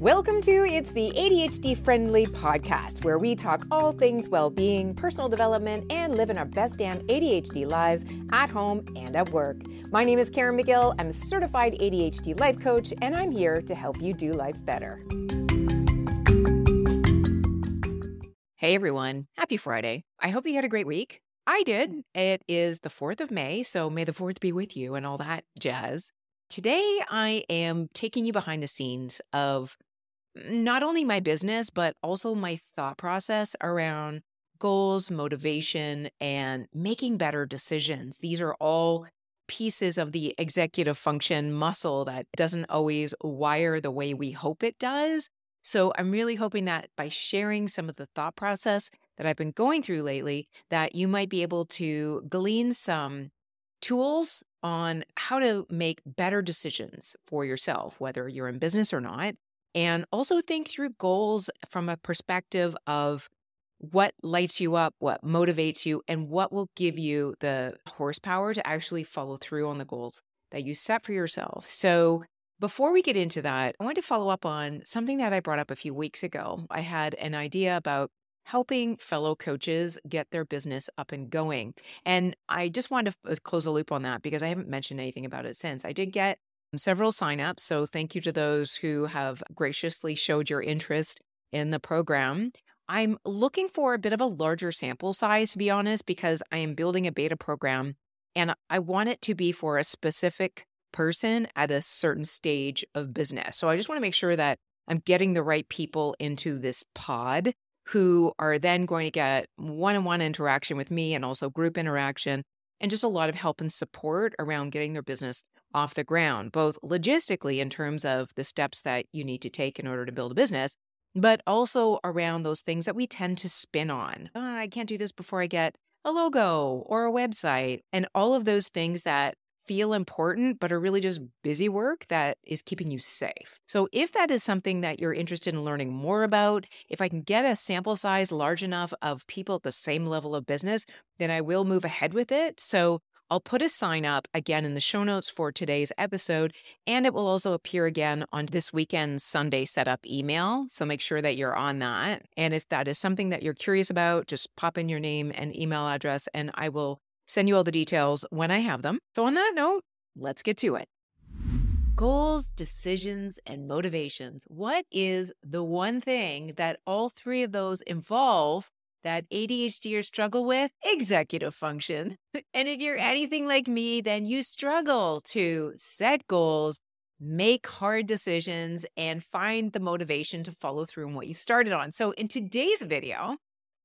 Welcome to It's the ADHD Friendly Podcast, where we talk all things well being, personal development, and living our best damn ADHD lives at home and at work. My name is Caren Magill. I'm a certified ADHD life coach, and I'm here to help you do life better. Hey everyone, happy Friday. I hope you had a great week. I did. It is the 4th of May, so may the 4th be with you and all that jazz. Today, I am taking you behind the scenes of not only my business, but also my thought process around goals, motivation, and making better decisions. These are all pieces of the executive function muscle that doesn't always wire the way we hope it does. So I'm really hoping that by sharing some of the thought process that I've been going through lately, that you might be able to glean some tools on how to make better decisions for yourself, whether you're in business or not. And also think through goals from a perspective of what lights you up, what motivates you, and what will give you the horsepower to actually follow through on the goals that you set for yourself. So, before we get into that, I want to follow up on something that I brought up a few weeks ago. I had an idea about helping fellow coaches get their business up and going. And I just wanted to uh, close a loop on that because I haven't mentioned anything about it since. I did get several signups. So thank you to those who have graciously showed your interest in the program. I'm looking for a bit of a larger sample size, to be honest, because I am building a beta program and I want it to be for a specific person at a certain stage of business. So I just want to make sure that I'm getting the right people into this pod who are then going to get one on one interaction with me and also group interaction and just a lot of help and support around getting their business off the ground, both logistically in terms of the steps that you need to take in order to build a business, but also around those things that we tend to spin on. Oh, I can't do this before I get a logo or a website, and all of those things that feel important, but are really just busy work that is keeping you safe. So, if that is something that you're interested in learning more about, if I can get a sample size large enough of people at the same level of business, then I will move ahead with it. So, I'll put a sign up again in the show notes for today's episode, and it will also appear again on this weekend's Sunday setup email. So make sure that you're on that. And if that is something that you're curious about, just pop in your name and email address, and I will send you all the details when I have them. So, on that note, let's get to it. Goals, decisions, and motivations. What is the one thing that all three of those involve that ADHDers struggle with? Executive function. and if you're anything like me, then you struggle to set goals, make hard decisions, and find the motivation to follow through on what you started on. So, in today's video,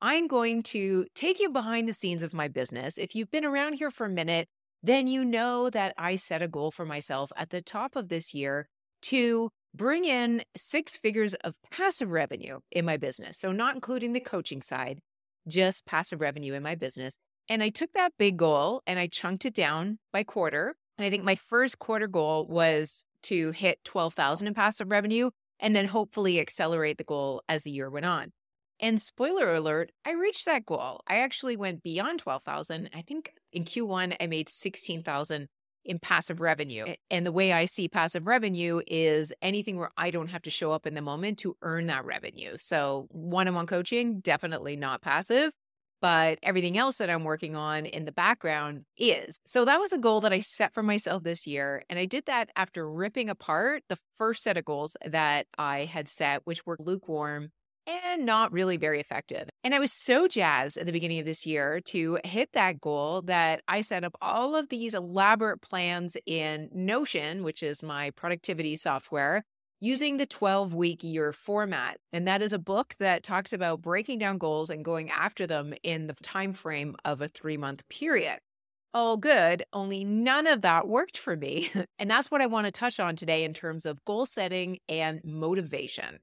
I'm going to take you behind the scenes of my business. If you've been around here for a minute, then you know that I set a goal for myself at the top of this year to bring in six figures of passive revenue in my business. So, not including the coaching side, just passive revenue in my business. And I took that big goal and I chunked it down by quarter. And I think my first quarter goal was to hit 12,000 in passive revenue and then hopefully accelerate the goal as the year went on. And spoiler alert, I reached that goal. I actually went beyond 12,000. I think in Q1 I made 16,000 in passive revenue. And the way I see passive revenue is anything where I don't have to show up in the moment to earn that revenue. So, one-on-one coaching definitely not passive, but everything else that I'm working on in the background is. So that was the goal that I set for myself this year. And I did that after ripping apart the first set of goals that I had set, which were lukewarm and not really very effective. And I was so jazzed at the beginning of this year to hit that goal that I set up all of these elaborate plans in Notion, which is my productivity software, using the 12 week year format. And that is a book that talks about breaking down goals and going after them in the time frame of a 3-month period. All good, only none of that worked for me. and that's what I want to touch on today in terms of goal setting and motivation.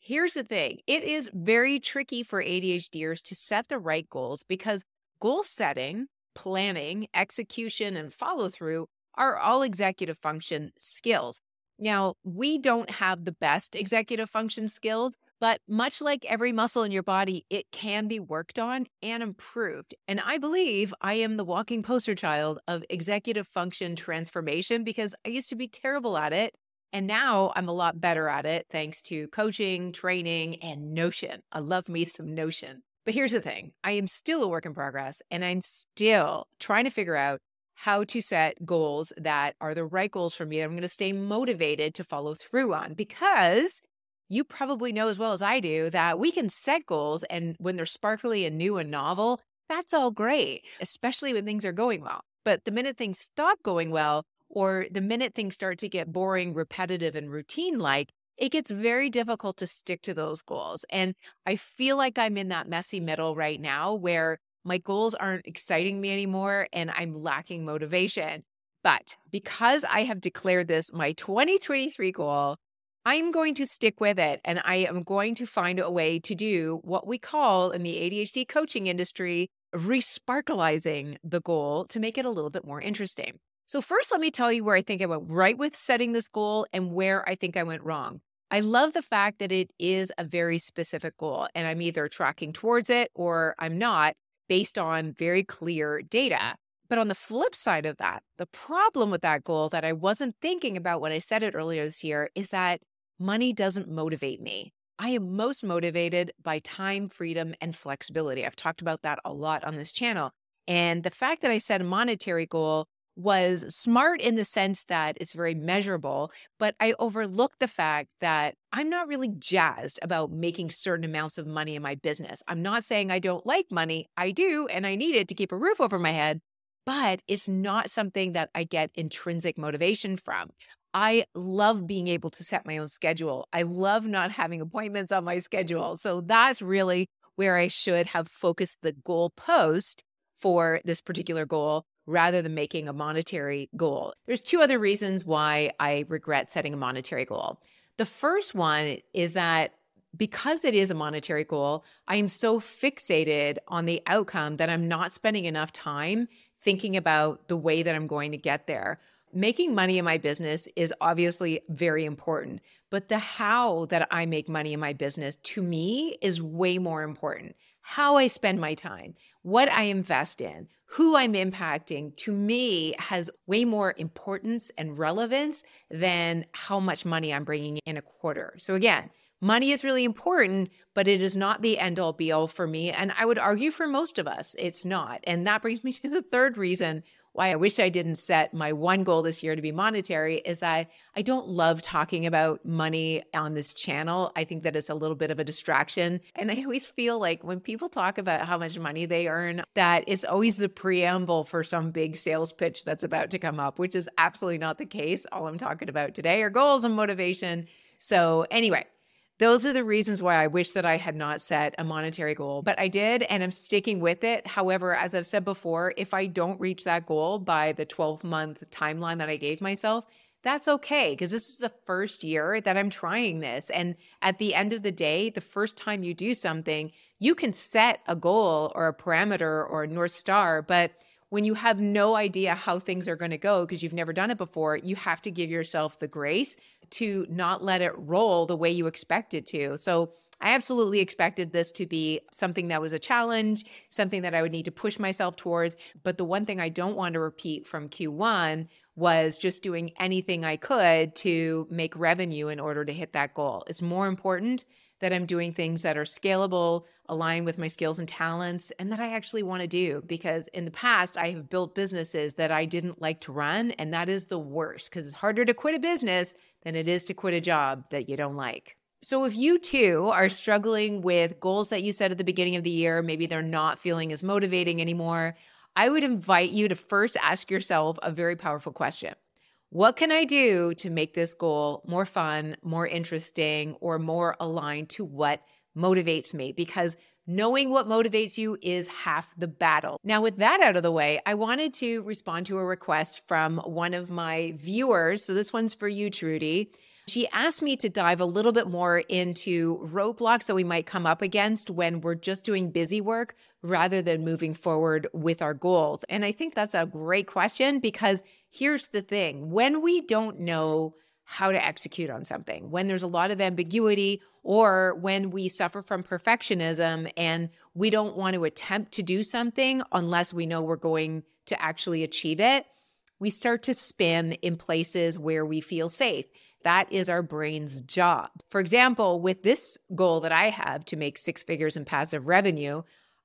Here's the thing it is very tricky for ADHDers to set the right goals because goal setting, planning, execution, and follow through are all executive function skills. Now, we don't have the best executive function skills, but much like every muscle in your body, it can be worked on and improved. And I believe I am the walking poster child of executive function transformation because I used to be terrible at it And now I'm a lot better at it thanks to coaching, training, and Notion. I love me some Notion. But here's the thing I am still a work in progress, and I'm still trying to figure out how to set goals that are the right goals for me that I'm going to stay motivated to follow through on because you probably know as well as I do that we can set goals and when they're sparkly and new and novel, that's all great, especially when things are going well. But the minute things stop going well, or the minute things start to get boring, repetitive, and routine like, it gets very difficult to stick to those goals. And I feel like I'm in that messy middle right now where my goals aren't exciting me anymore and I'm lacking motivation. But because I have declared this my 2023 goal, I'm going to stick with it and I am going to find a way to do what we call in the ADHD coaching industry resparkleizing the goal to make it a little bit more interesting. So, first, let me tell you where I think I went right with setting this goal and where I think I went wrong. I love the fact that it is a very specific goal, and I'm either tracking towards it or I'm not based on very clear data. But on the flip side of that, the problem with that goal that I wasn't thinking about when I said it earlier this year is that money doesn't motivate me. I am most motivated by time, freedom, and flexibility. I've talked about that a lot on this channel. And the fact that I set a monetary goal was smart in the sense that it's very measurable, but I overlooked the fact that I'm not really jazzed about making certain amounts of money in my business. I'm not saying I don't like money, I do, and I need it to keep a roof over my head, but it's not something that I get intrinsic motivation from. I love being able to set my own schedule. I love not having appointments on my schedule. So that's really where I should have focused the goal post for this particular goal rather than making a monetary goal. There's two other reasons why I regret setting a monetary goal. The first one is that because it is a monetary goal, I am so fixated on the outcome that I'm not spending enough time thinking about the way that I'm going to get there. Making money in my business is obviously very important, but the how that I make money in my business to me is way more important. How I spend my time, what I invest in, who I'm impacting to me has way more importance and relevance than how much money I'm bringing in a quarter. So, again, money is really important, but it is not the end all be all for me. And I would argue for most of us, it's not. And that brings me to the third reason why I wish I didn't set my one goal this year to be monetary is that I don't love talking about money on this channel. I think that it's a little bit of a distraction. And I always feel like when people talk about how much money they earn, that it's always the preamble for some big sales pitch that's about to come up, which is absolutely not the case. All I'm talking about today are goals and motivation. So, anyway, those are the reasons why I wish that I had not set a monetary goal, but I did and I'm sticking with it. However, as I've said before, if I don't reach that goal by the 12 month timeline that I gave myself, that's okay because this is the first year that I'm trying this. And at the end of the day, the first time you do something, you can set a goal or a parameter or a North Star, but when you have no idea how things are going to go because you've never done it before, you have to give yourself the grace to not let it roll the way you expect it to. So I absolutely expected this to be something that was a challenge, something that I would need to push myself towards. But the one thing I don't want to repeat from Q1 was just doing anything I could to make revenue in order to hit that goal. It's more important that I'm doing things that are scalable, align with my skills and talents, and that I actually want to do. Because in the past, I have built businesses that I didn't like to run. And that is the worst because it's harder to quit a business than it is to quit a job that you don't like. So, if you too are struggling with goals that you set at the beginning of the year, maybe they're not feeling as motivating anymore, I would invite you to first ask yourself a very powerful question what can I do to make this goal more fun, more interesting, or more aligned to what motivates me? Because knowing what motivates you is half the battle. Now, with that out of the way, I wanted to respond to a request from one of my viewers. So this one's for you, Trudy. She asked me to dive a little bit more into roadblocks that we might come up against when we're just doing busy work rather than moving forward with our goals. And I think that's a great question because here's the thing when we don't know how to execute on something, when there's a lot of ambiguity, or when we suffer from perfectionism and we don't want to attempt to do something unless we know we're going to actually achieve it, we start to spin in places where we feel safe. That is our brain's job. For example, with this goal that I have to make six figures in passive revenue,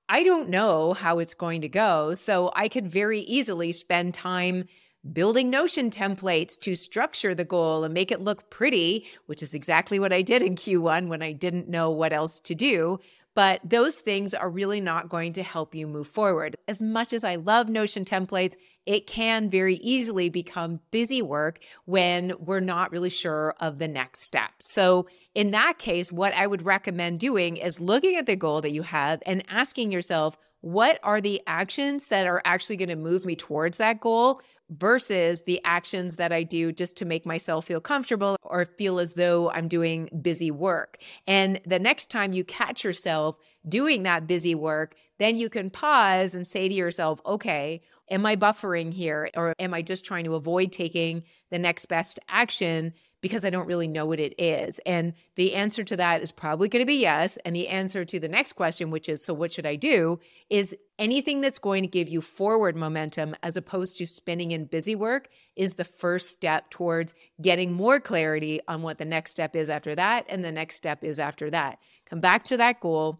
I don't know how it's going to go. So I could very easily spend time building Notion templates to structure the goal and make it look pretty, which is exactly what I did in Q1 when I didn't know what else to do. But those things are really not going to help you move forward. As much as I love Notion templates, it can very easily become busy work when we're not really sure of the next step. So, in that case, what I would recommend doing is looking at the goal that you have and asking yourself, what are the actions that are actually going to move me towards that goal versus the actions that I do just to make myself feel comfortable or feel as though I'm doing busy work. And the next time you catch yourself doing that busy work, then you can pause and say to yourself, okay, am I buffering here? Or am I just trying to avoid taking the next best action because I don't really know what it is? And the answer to that is probably going to be yes. And the answer to the next question, which is, so what should I do? is anything that's going to give you forward momentum as opposed to spinning in busy work is the first step towards getting more clarity on what the next step is after that. And the next step is after that. Come back to that goal,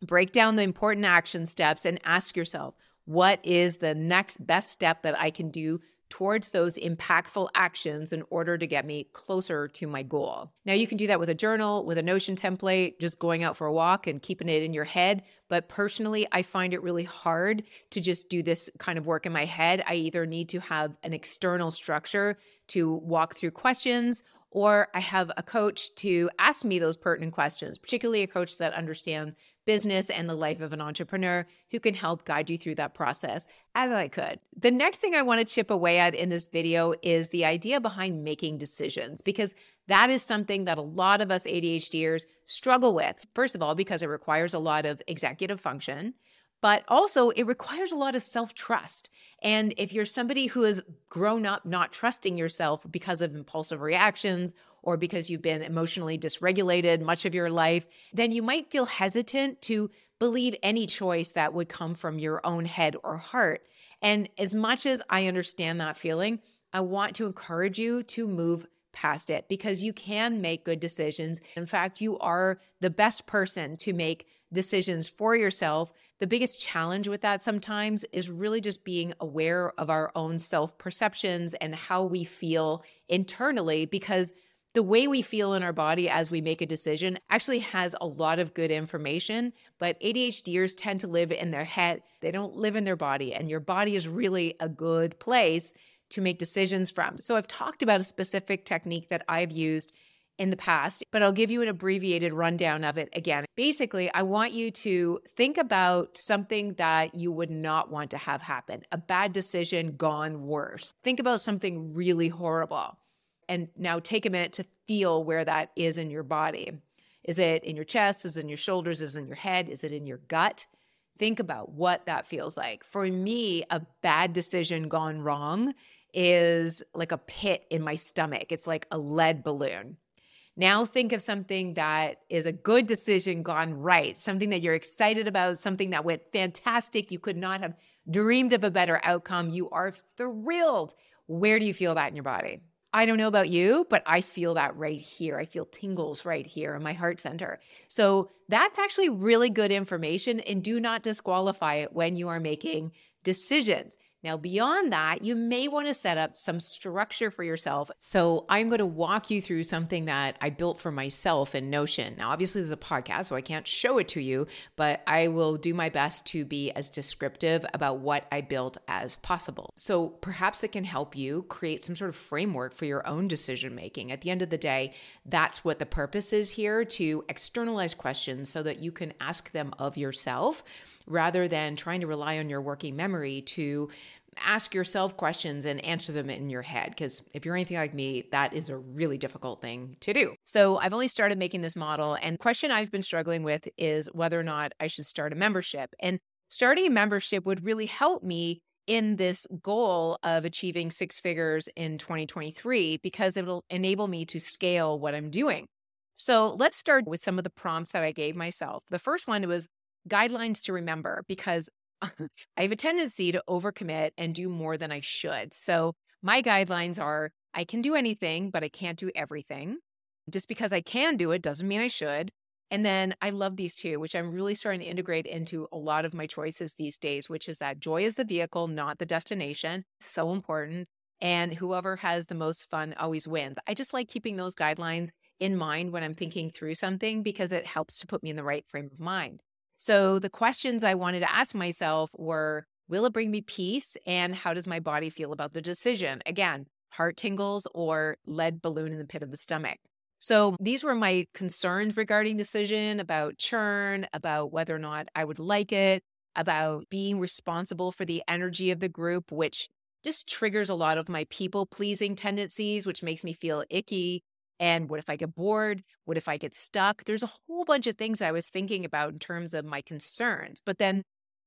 break down the important action steps, and ask yourself, what is the next best step that I can do towards those impactful actions in order to get me closer to my goal. Now, you can do that with a journal, with a Notion template, just going out for a walk and keeping it in your head. But personally, I find it really hard to just do this kind of work in my head. I either need to have an external structure to walk through questions or I have a coach to ask me those pertinent questions, particularly a coach that understands business and the life of an entrepreneur who can help guide you through that process as I could. The next thing I want to chip away at in this video is the idea behind making decisions, because that is something that a lot of us ADHDers struggle with. First of all, because it requires a lot of executive function but also it requires a lot of self trust. And if you're somebody who has grown up not trusting yourself because of impulsive reactions or because you've been emotionally dysregulated much of your life, then you might feel hesitant to believe any choice that would come from your own head or heart. And as much as I understand that feeling, I want to encourage you to move past it because you can make good decisions. In fact, you are the best person to make decisions for yourself. The biggest challenge with that sometimes is really just being aware of our own self perceptions and how we feel internally because the way we feel in our body as we make a decision actually has a lot of good information, but ADHDers tend to live in their head. They don't live in their body, and your body is really a good place to make decisions from. So, I've talked about a specific technique that I've used in the past, but I'll give you an abbreviated rundown of it again. Basically, I want you to think about something that you would not want to have happen a bad decision gone worse. Think about something really horrible. And now take a minute to feel where that is in your body. Is it in your chest? Is it in your shoulders? Is it in your head? Is it in your gut? Think about what that feels like. For me, a bad decision gone wrong is like a pit in my stomach. It's like a lead balloon. Now think of something that is a good decision gone right, something that you're excited about, something that went fantastic. You could not have dreamed of a better outcome. You are thrilled. Where do you feel that in your body? I don't know about you, but I feel that right here. I feel tingles right here in my heart center. So that's actually really good information and do not disqualify it when you are making decisions. Now, beyond that, you may want to set up some structure for yourself. So, I'm going to walk you through something that I built for myself in Notion. Now, obviously, this is a podcast, so I can't show it to you, but I will do my best to be as descriptive about what I built as possible. So, perhaps it can help you create some sort of framework for your own decision making. At the end of the day, that's what the purpose is here to externalize questions so that you can ask them of yourself rather than trying to rely on your working memory to ask yourself questions and answer them in your head. Because if you're anything like me, that is a really difficult thing to do. So I've only started making this model. And question I've been struggling with is whether or not I should start a membership. And starting a membership would really help me in this goal of achieving six figures in 2023 because it'll enable me to scale what I'm doing. So let's start with some of the prompts that I gave myself. The first one was guidelines to remember because I have a tendency to overcommit and do more than I should. So my guidelines are I can do anything, but I can't do everything. Just because I can do it doesn't mean I should. And then I love these two, which I'm really starting to integrate into a lot of my choices these days, which is that joy is the vehicle, not the destination. So important. And whoever has the most fun always wins. I just like keeping those guidelines in mind when I'm thinking through something because it helps to put me in the right frame of mind. So the questions I wanted to ask myself were Will it bring me peace? And how does my body feel about the decision? Again, heart tingles or lead balloon in the pit of the stomach. So these were my concerns regarding decision about churn, about whether or not I would like it, about being responsible for the energy of the group, which just triggers a lot of my people pleasing tendencies, which makes me feel icky. And what if I get bored? What if I get stuck? There's a whole bunch of things I was thinking about in terms of my concerns. But then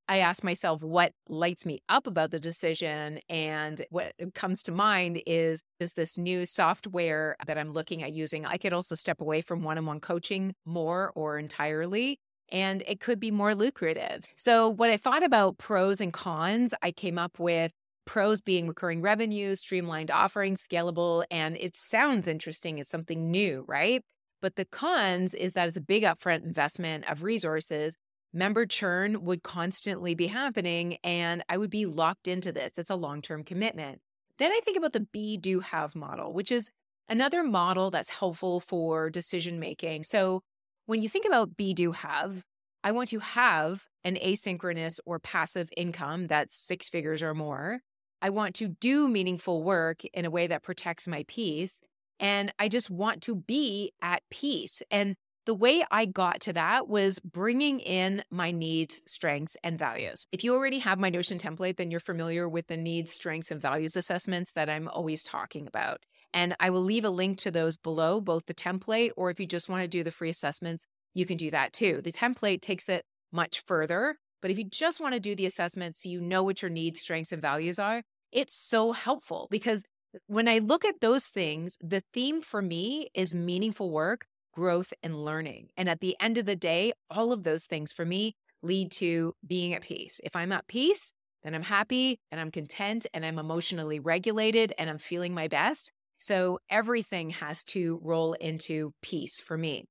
I ask myself what lights me up about the decision. And what comes to mind is, is this new software that I'm looking at using. I could also step away from one on one coaching more or entirely. And it could be more lucrative. So, when I thought about pros and cons, I came up with pros being recurring revenue, streamlined offerings, scalable, and it sounds interesting. It's something new, right? But the cons is that it's a big upfront investment of resources member churn would constantly be happening and I would be locked into this. It's a long term commitment. Then I think about the be, do, have model, which is another model that's helpful for decision making. So when you think about be, do, have, I want to have an asynchronous or passive income that's six figures or more. I want to do meaningful work in a way that protects my peace. And I just want to be at peace. And the way I got to that was bringing in my needs, strengths, and values. If you already have my Notion template, then you're familiar with the needs, strengths, and values assessments that I'm always talking about. And I will leave a link to those below, both the template, or if you just want to do the free assessments, you can do that too. The template takes it much further. But if you just want to do the assessments so you know what your needs, strengths, and values are, it's so helpful because when I look at those things, the theme for me is meaningful work growth, and learning. And at the end of the day, all of those things for me lead to being at peace. If I'm at peace, then I'm happy and I'm content and I'm emotionally regulated and I'm feeling my best. So everything has to roll into peace for me.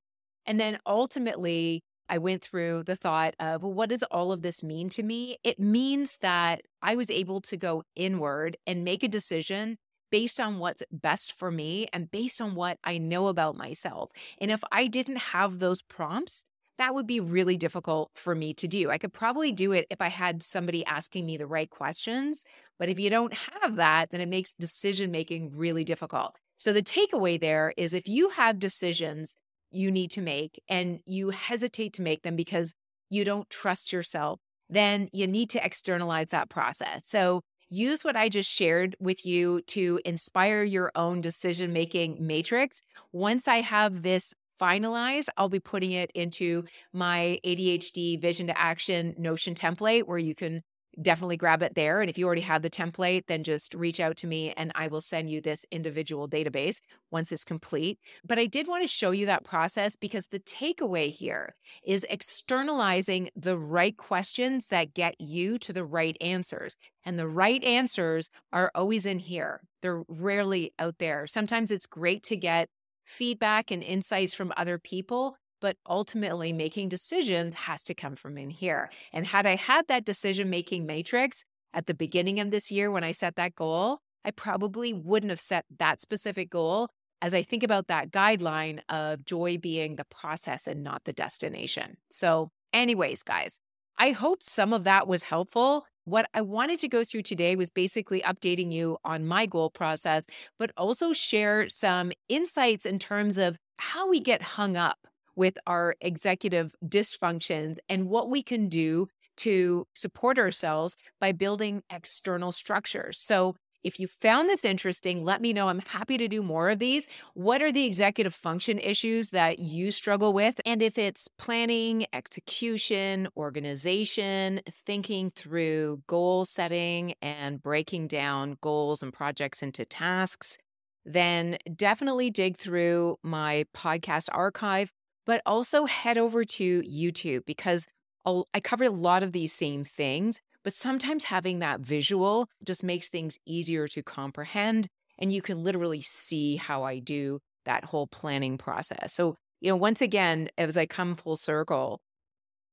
And then ultimately, I went through the thought of, well, what does all of this mean to me? It means that I was able to go inward and make a decision based on what's best for me and based on what I know about myself. And if I didn't have those prompts, that would be really difficult for me to do. I could probably do it if I had somebody asking me the right questions. But if you don't have that, then it makes decision making really difficult. So the takeaway there is if you have decisions you need to make and you hesitate to make them because you don't trust yourself, then you need to externalize that process. So use what I just shared with you to inspire your own decision making matrix. Once I have this finalized, I'll be putting it into my ADHD vision to action Notion template where you can definitely grab it there. And if you already have the template, then just reach out to me and I will send you this individual database once it's complete. But I did want to show you that process because the takeaway here is externalizing the right questions that get you to the right answers. And the right answers are always in here, they're rarely out there. Sometimes it's great to get feedback and insights from other people but ultimately making decisions has to come from in here. And had I had that decision making matrix at the beginning of this year when I set that goal, I probably wouldn't have set that specific goal as I think about that guideline of joy being the process and not the destination. So, anyways, guys, I hope some of that was helpful. What I wanted to go through today was basically updating you on my goal process, but also share some insights in terms of how we get hung up with our executive dysfunctions and what we can do to support ourselves by building external structures. So, if you found this interesting, let me know. I'm happy to do more of these. What are the executive function issues that you struggle with? And if it's planning, execution, organization, thinking through goal setting and breaking down goals and projects into tasks, then definitely dig through my podcast archive but also head over to YouTube because I cover a lot of these same things, but sometimes having that visual just makes things easier to comprehend and you can literally see how I do that whole planning process. So, you know, once again, as I come full circle,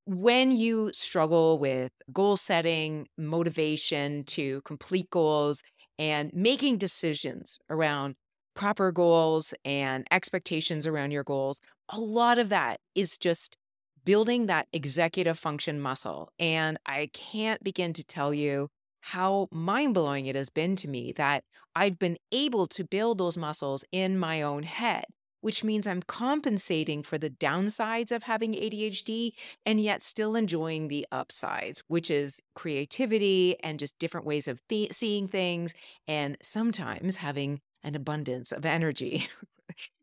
when you struggle with goal setting, motivation to complete goals, and making decisions around proper goals and expectations around your goals, a lot of that is just building that executive function muscle. And I can't begin to tell you how mind blowing it has been to me that I've been able to build those muscles in my own head, which means I'm compensating for the downsides of having ADHD and yet still enjoying the upsides, which is creativity and just different ways of th- seeing things, and sometimes having an abundance of energy.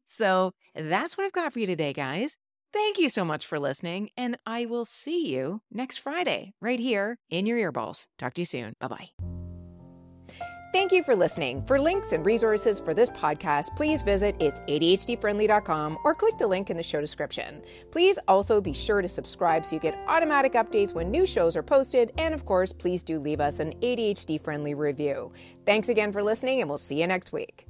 so that's what I've got for you today, guys. Thank you so much for listening, and I will see you next Friday right here in your earballs. Talk to you soon. Bye bye. Thank you for listening. For links and resources for this podcast, please visit it's ADHDfriendly.com or click the link in the show description. Please also be sure to subscribe so you get automatic updates when new shows are posted. And of course, please do leave us an ADHD friendly review. Thanks again for listening, and we'll see you next week.